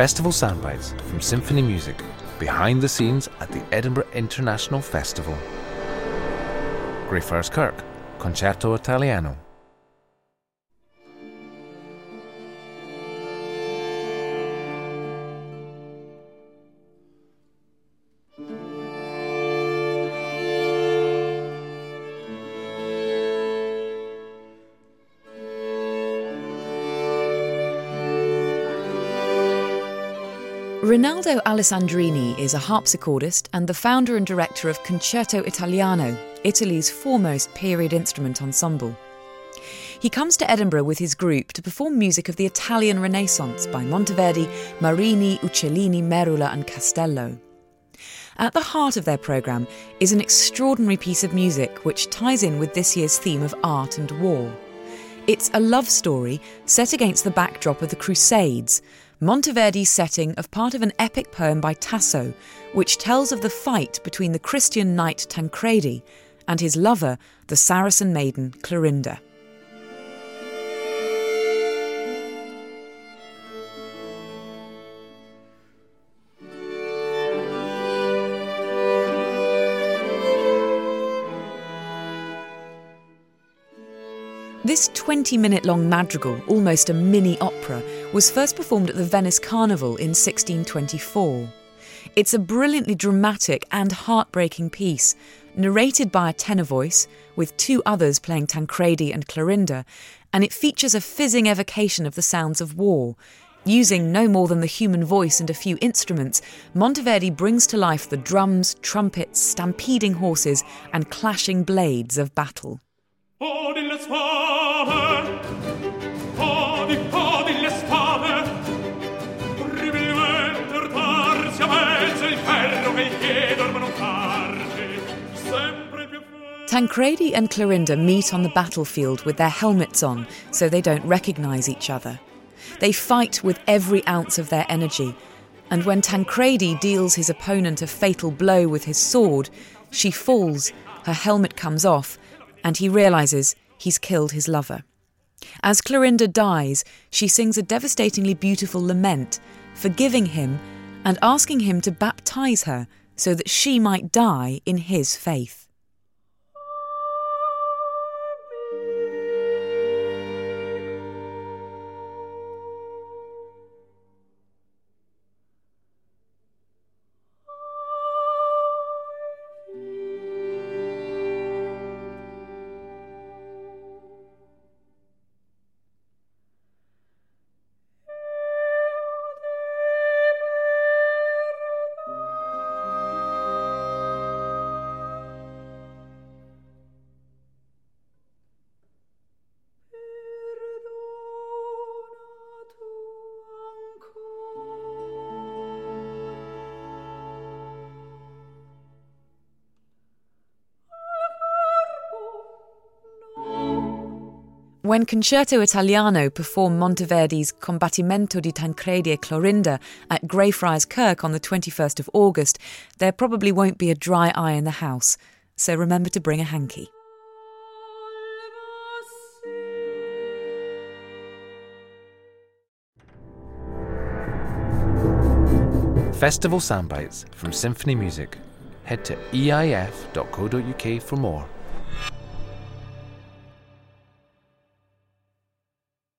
Festival soundbites from Sinfini Music behind the scenes at the Edinburgh International Festival. Greyfriars Kirk, Concerto Italiano. Rinaldo Alessandrini is a harpsichordist and the founder and director of Concerto Italiano, Italy's foremost period instrument ensemble. He comes to Edinburgh with his group to perform music of the Italian Renaissance by Monteverdi, Marini, Uccellini, Merula, and Castello. At the heart of their programme is an extraordinary piece of music which ties in with this year's theme of art and war. It's a love story set against the backdrop of the Crusades, Monteverdi's setting of part of an epic poem by Tasso, which tells of the fight between the Christian knight Tancredi and his lover, the Saracen maiden Clorinda. This 20 minute long madrigal, almost a mini opera, was first performed at the Venice Carnival in 1624. It's a brilliantly dramatic and heartbreaking piece, narrated by a tenor voice, with two others playing Tancredi and Clorinda, and it features a fizzing evocation of the sounds of war. Using no more than the human voice and a few instruments, Monteverdi brings to life the drums, trumpets, stampeding horses, and clashing blades of battle. Oh, Tancredi and Clorinda meet on the battlefield with their helmets on so they don't recognise each other. They fight with every ounce of their energy, and when Tancredi deals his opponent a fatal blow with his sword, she falls, her helmet comes off, and he realises he's killed his lover. As Clorinda dies, she sings a devastatingly beautiful lament, forgiving him and asking him to baptize her so that she might die in his faith. When Concerto Italiano performed Monteverdi's Combattimento di Tancredi e Clorinda at Greyfriars Kirk on the 21st of August, there probably won't be a dry eye in the house, so remember to bring a hanky. Festival soundbites from Sinfini Music. Head to eif.co.uk for more.